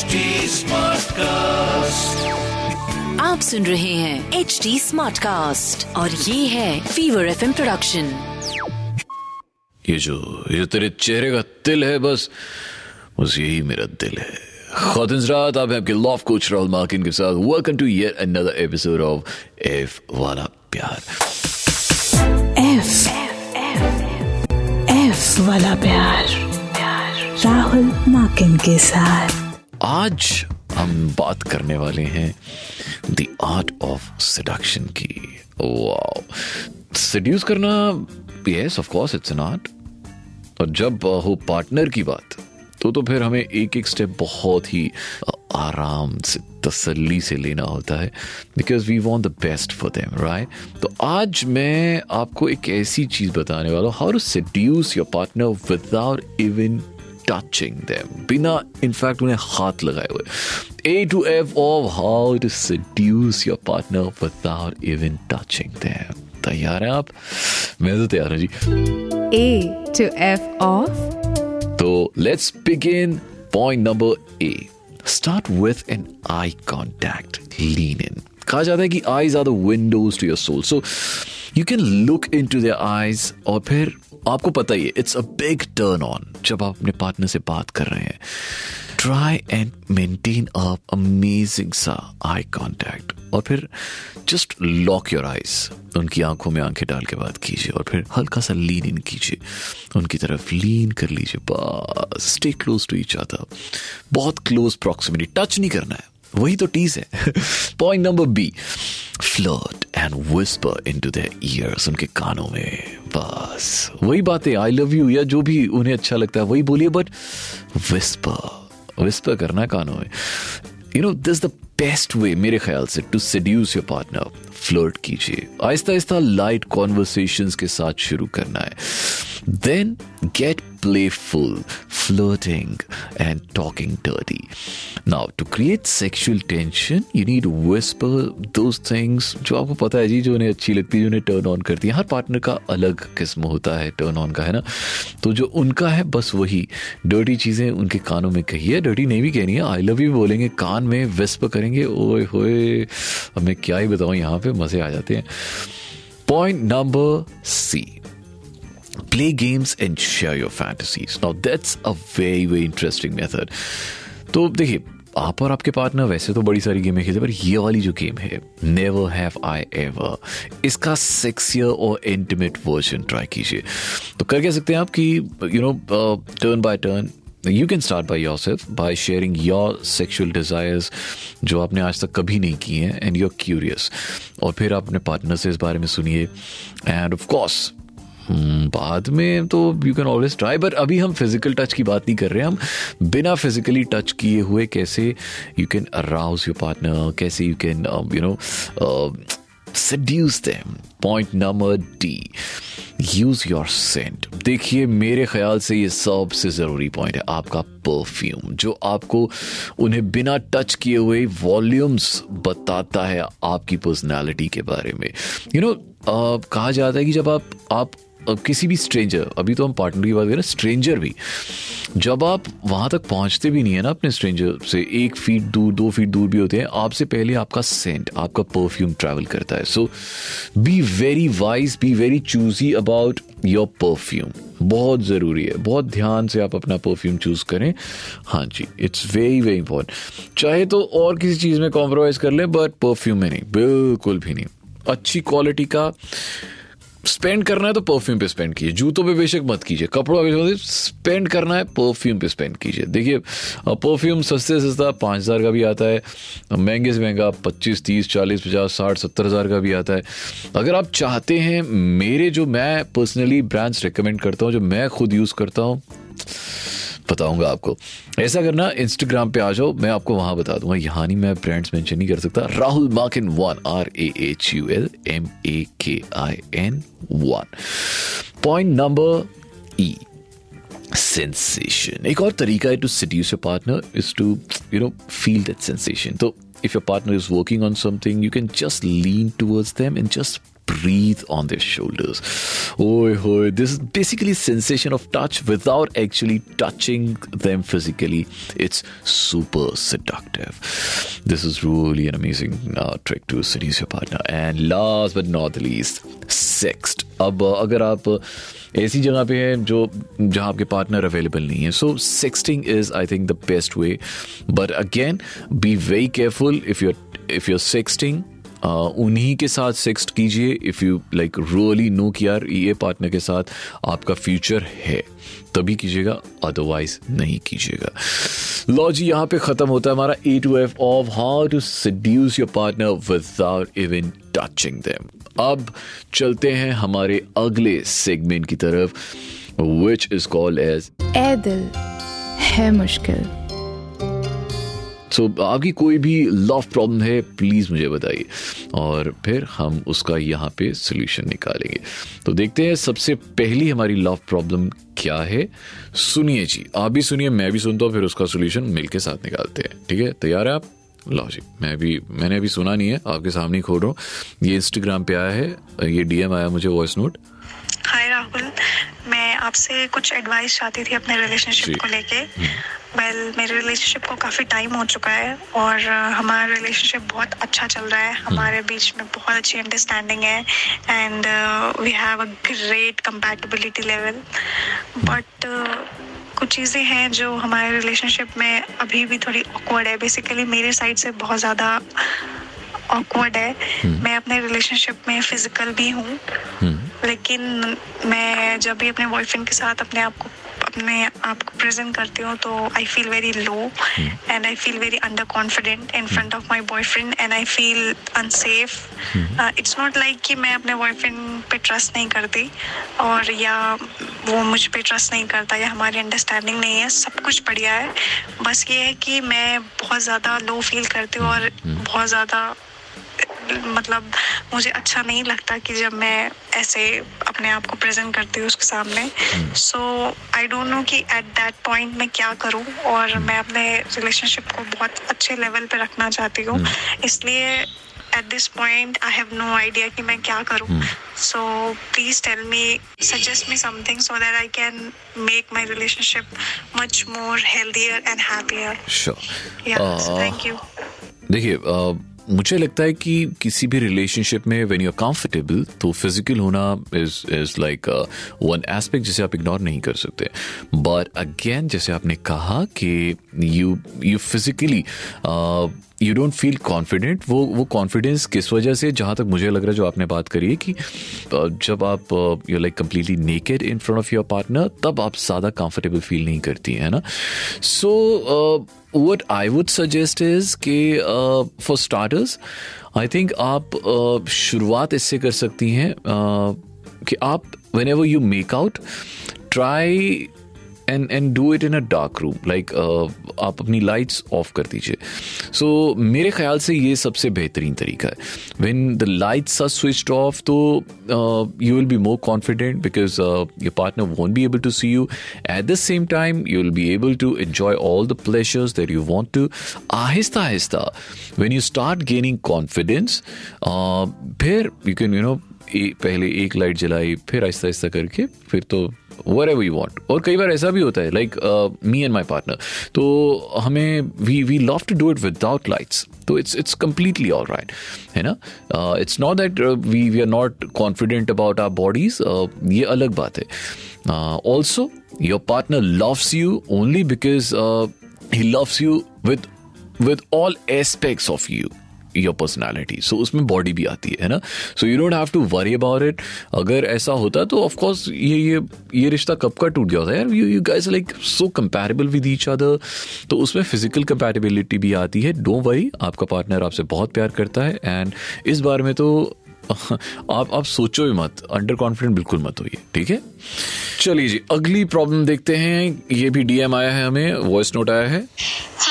HD Smartcast. आप सुन रहे हैं एच डी स्मार्ट कास्ट और ये है फीवर एफ़ प्रोडक्शन ये जो ये तेरे चेहरे का तिल है बस बस यही मेरा दिल है। खातिन रात आप आपके लॉफ कोच राहुल मार्किन के साथ। Welcome to yet another episode of F वाला प्यार। एफ़ एफ़ वाला प्यार। राहुल माकिन के साथ। आज हम बात करने वाले हैं द आर्ट ऑफ़ सेडक्शन की। वाओ सेड्यूस करना yes of course it's an art और जब हो पार्टनर की बात तो तो फिर हमें एक एक स्टेप बहुत ही आराम से, तसल्ली से लेना होता है। Because we want the best for them right तो आज मैं आपको एक ऐसी चीज़ बताने वाला हूँ how to seduce your partner without even touching them बिना इनफैक्ट उन्हें हाथ लगाए हुए। A to F of how to seduce your partner without even touching them तैयार हैं आप? मैं तो तैयार हूँ जी। A to F of? तो let's begin point number A start with an eye contact lean in कहा जाता है कि eyes are the windows to your soul so you can look into their eyes और फिर आपको पता ही है it's a big turn on जब आप अपने पार्टनर से बात कर रहे हैं try and maintain a amazing सा आई कांटेक्ट और फिर जस्ट लॉक योर आइज़ उनकी आँखों में आँखें डाल के बात कीजिए और फिर हल्का सा लीन इन कीजिए। उनकी तरफ़ लीन कर लीजिए, बस। Stay close to each other बहुत क्लोज प्रॉक्सिमिटी टच नहीं करना है। वही तो टीज है। Point number B flirt and whisper into their उनके कानों में। बस वही बातें आई लव यू या जो भी उन्हें अच्छा लगता है वही बोलिए बट विस्पर विस्पर करना कानों में। You know this the best way मेरे ख्याल से to seduce your partner flirt कीजिए। आहिस्ता आहिस्ता लाइट कॉन्वर्सेशन के साथ शुरू करना है। Then get playful, flirting, and talking dirty. Now, to create sexual tension, you need to whisper those things जो आपको पता है जी जो उन्हें अच्छी लगती है उन्हें टर्न ऑन करती है। हर पार्टनर का अलग किस्म होता है टर्न ऑन का है ना? तो जो उनका है बस वही। डर्टी चीज़ें उनके कानों में कही है। डर्टी नहीं भी कहनी है। आई लव यू बोलेंगे कान में विस्पर करेंगे ओए होए अब मैं क्या ही बताऊँ यहाँ पे मज़े आ जाते हैं। Point number C play games and share your fantasies. Now, that's a very very interesting method. तो देखिए, आप और आपके पार्टनर वैसे तो बड़ी सारी गेमें खेलते पर ये वाली जो गेम है नेवर हैव आई एवर इसका सेक्सियर और इंटीमेट वर्जन ट्राई कीजिए तो कर क्या सकते हैं आप कि you know turn by turn you can start by yourself by sharing your sexual desires जो आपने आज तक कभी नहीं किए हैं एंड यू आर क्यूरियस और फिर आप अपने पार्टनर से इस बारे में सुनिए एंड ऑफ़ कोर्स बाद में तो you can always try but अभी हम फ़िज़िकल टच की बात नहीं कर रहे हैं हम बिना फिजिकली टच किए हुए कैसे you can arouse your partner कैसे you can you know seduce them. Point number D use your scent देखिए मेरे ख्याल से ये सबसे ज़रूरी पॉइंट है आपका परफ्यूम जो आपको उन्हें बिना टच किए हुए वॉल्यूम्स बताता है आपकी पर्सनालिटी के बारे में। यू you नो know, कहा जाता है कि जब आप आप किसी भी स्ट्रेंजर अभी तो हम पार्टनर की बात करें स्ट्रेंजर भी, जब आप वहाँ तक पहुँचते भी नहीं है ना अपने स्ट्रेंजर से, एक फीट दूर, दो फीट दूर भी होते हैं, आपसे पहले आपका सेंट आपका परफ्यूम ट्रैवल करता है। So be very wise be very choosy about your perfume बहुत ज़रूरी है, बहुत ध्यान से आप अपना परफ्यूम चूज़ करें। हाँ जी इट्स वेरी वेरी इंपॉर्टेंट चाहे तो और किसी चीज़ में कॉम्प्रोमाइज़ कर लें बट परफ्यूम में नहीं, बिल्कुल भी नहीं। अच्छी क्वालिटी का स्पेंड करना है तो परफ्यूम पे स्पेंड कीजिए। जूतों पे बेशक मत कीजिए। कपड़ों पे स्पेंड करना है परफ्यूम पे स्पेंड कीजिए। देखिए परफ्यूम सस्ते से सस्ता पाँच हज़ार का भी आता है महँगे से महँगा पच्चीस, तीस, चालीस, पचास, साठ, सत्तर हज़ार का भी आता है। अगर आप चाहते हैं मेरे जो मैं पर्सनली ब्रांड्स रिकमेंड करता हूँ, जो मैं खुद यूज़ करता हूँ बताऊँगा आपको। ऐसा करना इंस्टाग्राम पे आ जाओ, मैं आपको वहाँ बता दूँगा। यहाँ नहीं, मैं ब्रांड्स मेंशन नहीं कर सकता। Rahul Makin one R A H U L M A K I N one point number E sensation एक और तरीका है to seduce partner is to you know feel that sensation तो if your partner is working on something you can just lean towards them and just breathe on their shoulders. Oh, oh, this is basically sensation of touch without actually touching them physically. It's super seductive. This is really an amazing uh, trick to seduce your partner. And last but not the least, sext. अब अगर आप ऐसी जगह पे हैं जो जहाँ आपके पार्टनर अवेलेबल नहीं है so sexting is I think the best way but again be very careful if you if your sexting उन्हीं के साथ सेक्स्ट कीजिए। If you like really know कि यार, ये पार्टनर के साथ आपका फ्यूचर है, तभी कीजिएगा अदरवाइज़ नहीं कीजिएगा। लो जी, यहाँ पे ख़त्म होता है हमारा A to F of how to seduce your partner without even touching them अब चलते हैं हमारे अगले सेगमेंट की तरफ़ which is called as Ae Dil, Hai Mushkil. So so, आपकी कोई भी लव प्रॉब्लम है प्लीज़ मुझे बताइए। और फिर हम उसका यहाँ पे सोल्यूशन निकालेंगे। तो देखते हैं सबसे पहली हमारी लव प्रॉब्लम क्या है। सुनिए जी आप भी सुनिए मैं भी सुनता हूँ फिर उसका सोल्यूशन मिलके साथ निकालते हैं। ठीक है? तैयार है आप? लो जी मैं भी मैंने अभी सुना नहीं है आपके सामने ही खोल रहा हूँ। ये इंस्टाग्राम पे आया है ये डीएम आया मुझे वॉइस नोट हाय राहुल मैं आपसे कुछ एडवाइस चाहती थी अपने रिलेशनशिप को लेके। वेल well, मेरे रिलेशनशिप को काफ़ी टाइम हो चुका है और uh, हमारा रिलेशनशिप बहुत अच्छा चल रहा है। हमारे बीच में बहुत अच्छी अंडरस्टैंडिंग है and we have a great compatibility level but कुछ चीज़ें हैं जो हमारे रिलेशनशिप में अभी भी थोड़ी ऑकवर्ड है। बेसिकली मेरे साइड से बहुत ज़्यादा ऑकवर्ड है। मैं अपने रिलेशनशिप में फ़िज़िकल भी हूँ। लेकिन मैं जब भी अपने बॉयफ्रेंड के साथ अपने आप को अपने आप को प्रेजेंट करती हूँ तो I feel very low and I feel very under confident in front of my boyfriend and I feel unsafe it's not like कि मैं अपने बॉयफ्रेंड पे ट्रस्ट नहीं करती और या वो मुझ पे ट्रस्ट नहीं करता या हमारी अंडरस्टैंडिंग नहीं है सब कुछ बढ़िया है। बस ये है कि मैं बहुत ज़्यादा लो फील करती हूँ और बहुत ज़्यादा मतलब मुझे अच्छा नहीं लगता कि जब मैं ऐसे अपने आप को प्रेजेंट करती हूँ उसके सामने। सो आई डोंट नो कि एट दैट पॉइंट मैं क्या करूँ और मैं अपने रिलेशनशिप को बहुत अच्छे लेवल पे रखना चाहती हूँ। इसलिए at this point I have no idea कि मैं क्या करूँ। So please tell me suggest me something so that I can make my relationship much more healthier and happier thank you देखिए मुझे लगता है कि किसी भी रिलेशनशिप में वेन यू आर कंफर्टेबल तो फ़िज़िकल होना is is like one aspect जिसे आप इग्नोर नहीं कर सकते। बट अगेन जैसे आपने कहा कि you you physically you don't feel confident वो वो कॉन्फिडेंस किस वजह से, जहाँ तक मुझे लग रहा है जो आपने बात करी है कि जब आप you like completely naked in front of your partner तब आप ज़्यादा कंफर्टेबल फील नहीं करती, हैं ना? So what I would suggest is कि फॉर स्टार्टर्स आई थिंक आप uh, शुरुआत इससे कर सकती हैं uh, कि आप whenever you make out try and and do it in a dark room like आप अपनी लाइट्स ऑफ़ कर दीजिए। सो so, मेरे ख्याल से ये सबसे बेहतरीन तरीका है। When the lights are switch off तो you will be more confident because your partner won't be able to see you at the same time you will be able to enjoy all the pleasures that you want to Aahista Aahista when you start gaining confidence फिर you can you know पहले एक light जलाई, फिर आहिस्ता आहिस्ता करके, फिर तो were ever you want और कई बार ऐसा भी होता है like me and my partner तो हमें we we love to do it without lights तो it's it's completely all right है ना? It's not that we we are not confident about our bodies ये अलग बात है. Also your partner loves you only because he loves you with with all aspects of you your personality so उसमें body भी आती है ना? So you don't have to worry about it अगर ऐसा होता तो ऑफकोर्स ये ये ये रिश्ता कब का टूट गया होता है? You you guys like so comparable with each other तो उसमें फ़िज़िकल कंपेरेबिलिटी भी आती है. डोंट वरी आपका पार्टनर आपसे बहुत प्यार करता है. एंड इस बार में तो आप आप सोचो ही मत. अंडर कॉन्फिडेंट बिल्कुल मत होइए ठीक है? चलिए जी अगली प्रॉब्लम देखते हैं. ये भी डीएम आया है हमें. वॉइस नोट आया है. Rahul,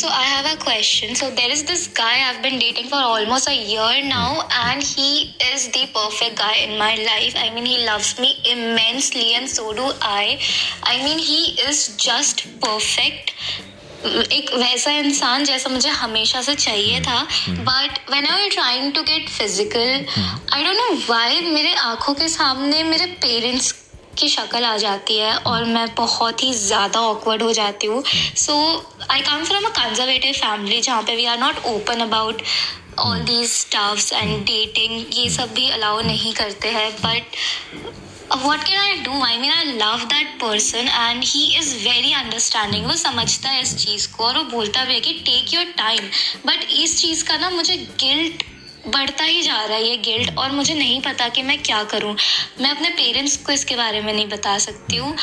so I have a question. So there is this guy I've been dating for almost a year now, and he is the perfect guy in my life. I mean, he loves me immensely, and so do I. I mean, he is just perfect. एक वैसा इंसान जैसा मुझे हमेशा से चाहिए था but when I trying to get physical I don't know why मेरे आँखों के सामने मेरे पेरेंट्स की शक्ल आ जाती है और मैं बहुत ही ज़्यादा ऑकवर्ड हो जाती हूँ। So I come from a conservative family जहाँ पे we are not open about all these stuffs and dating ये सब भी अलाउ नहीं करते हैं। But what can I do I mean I love that person and he is very understanding वो समझता है इस चीज़ को और वो बोलता भी है कि टेक योर टाइम बट इस चीज़ का ना मुझे गिल्ट बढ़ता ही जा रहा है ये गिल्ट और मुझे नहीं पता कि मैं क्या करूँ। मैं अपने पेरेंट्स को इसके बारे में नहीं बता सकती हूँ।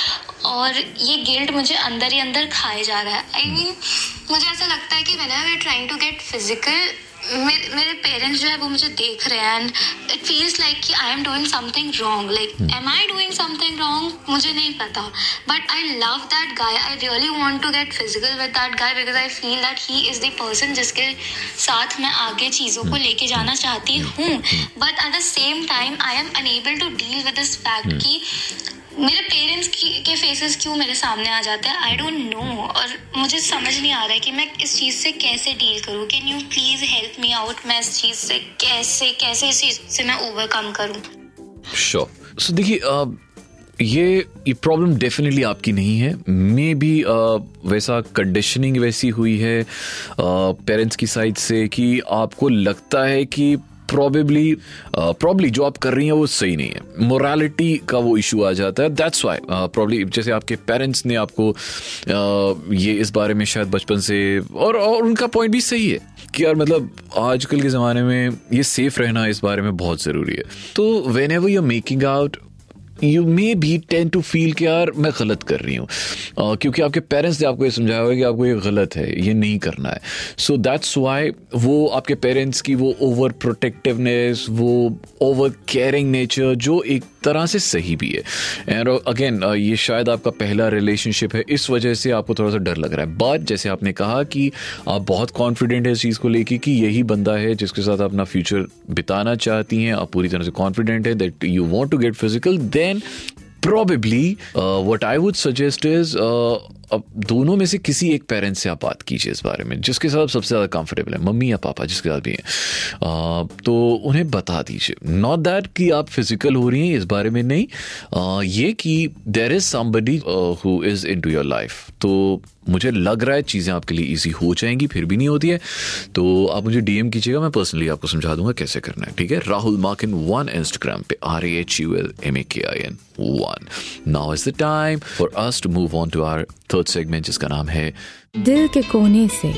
और ये गिल्ट मुझे अंदर ही अंदर खाए जा रहा है। आई I मीन mean, मुझे ऐसा लगता है कि when I trying to get physical मेरे मेरे पेरेंट्स जो है वो मुझे देख रहे हैं एंड इट फील्स लाइक कि I am doing something wrong like am I doing something wrong मुझे नहीं पता. But I love that guy I really want to get physical with that guy because I feel that he is the person जिसके साथ मैं आगे चीज़ों को लेके जाना चाहती हूँ. But at the same time I am unable to deal with this fact कि मेरे पेरेंट्स के फेसेस क्यों मेरे सामने आ जाते हैं? आई डोंट नो और मुझे समझ नहीं आ रहा है कि मैं इस चीज़ से कैसे डील करूँ? Can you please help me out मैं इस चीज़ से कैसे कैसे इस चीज़ से मैं ओवरकम करूँ? श्योर सो देखिए ये ये प्रॉब्लम डेफिनेटली आपकी नहीं है. मे बी वैसा कंडीशनिंग वैसी हुई है पेरेंट्स की साइड से कि आपको लगता है कि प्रॉबेबली प्रॉब्ली जो आप कर रही हैं वो सही नहीं है। मोरालिटी का वो इशू आ जाता है। दैट्स वाई प्रॉब्ली जैसे आपके पेरेंट्स ने आपको uh, ये इस बारे में शायद बचपन से और, और उनका पॉइंट भी सही है कि यार मतलब आजकल के ज़माने में ये सेफ़ रहना इस बारे में बहुत ज़रूरी है। तो whenever you making out you may be tend to feel कि यार मैं गलत कर रही हूँ। uh, क्योंकि आपके पेरेंट्स ने आपको ये समझाया हुआ कि आपको ये गलत है ये नहीं करना है। सो दैट्स वाई वो आपके पेरेंट्स की वो ओवर प्रोटेक्टिवनेस वो ओवर केयरिंग नेचर जो एक तरह से सही भी है। एंड अगेन uh, ये शायद आपका पहला रिलेशनशिप है। इस वजह से आपको थोड़ा सा डर लग रहा है। बट जैसे आपने कहा कि आप बहुत कॉन्फिडेंट है इस चीज़ को लेके कि यही बंदा है जिसके साथ आप अपना फ्यूचर बिताना चाहती हैं आप पूरी तरह से कॉन्फिडेंट है that you want to get physical then probably uh, what I would suggest is uh, अब दोनों में से किसी एक पेरेंट्स से आप बात कीजिए इस बारे में जिसके साथ सबसे ज़्यादा कंफर्टेबल है मम्मी या पापा जिसके साथ भी हैं। तो उन्हें बता दीजिए। नॉट दैट कि आप फ़िज़िकल हो रही हैं इस बारे में नहीं। आ, ये कि there is somebody who is into your life तो मुझे लग रहा है चीज़ें आपके लिए ईजी हो जाएँगी फिर भी नहीं होती है। तो आप मुझे डीएम कीजिएगा मैं पर्सनली आपको समझा दूँगा कैसे करना है ठीक है? राहुल मार्किन वन इंस्टाग्राम पे R A H U L M A K I N one now is the time for us to move on to our third segment जिसका नाम है दिल के कोने से।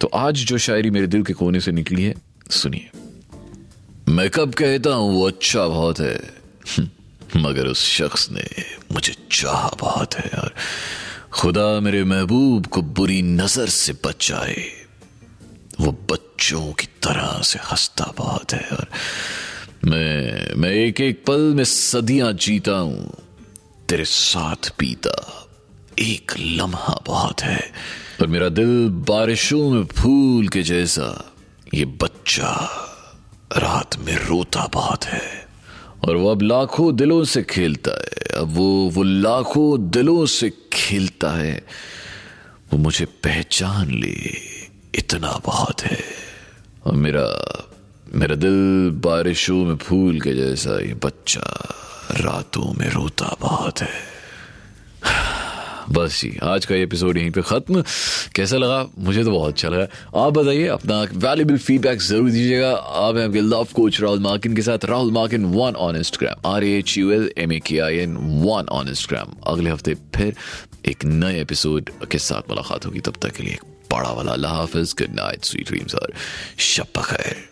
तो आज जो शायरी मेरे दिल के कोने से निकली है सुनिए। मैं कब कहता हूँ वो अच्छा बहुत है। मगर उस शख्स ने मुझे चाह बहुत है और खुदा मेरे महबूब को बुरी नज़र से बचाए। वो बच्चों की तरह से हंसता बहुत है और मैं मैं एक एक पल में सदियाँ जीता हूँ तेरे साथ पीता। एक लम्हा बहुत है। और मेरा दिल बारिशों में फूल के जैसा। ये बच्चा रात में रोता बहुत है। और वो अब लाखों दिलों से खेलता है। अब वो वो लाखों दिलों से खेलता है। वो मुझे पहचान ले इतना बहुत है। और मेरा मेरा दिल बारिशों में फूल के जैसा। ये बच्चा रातों में रोता बहुत है। बस जी, आज का ये एपिसोड यहीं पे ख़त्म। कैसा लगा? मुझे तो बहुत अच्छा लगा। आप बताइए, अपना वैल्यूबल फीडबैक ज़रूर दीजिएगा। आप आपके लव कोच राहुल मार्किन के साथ। Rahul Markin one on Instagram R H U L M A K I N one on Instagram अगले हफ़्ते फिर एक नए एपिसोड के साथ मुलाकात होगी। तब तक के लिए बड़ा वाला, अल्लाह हाफिज। गुड नाइट स्वीट ड्रीम्स और शब खैर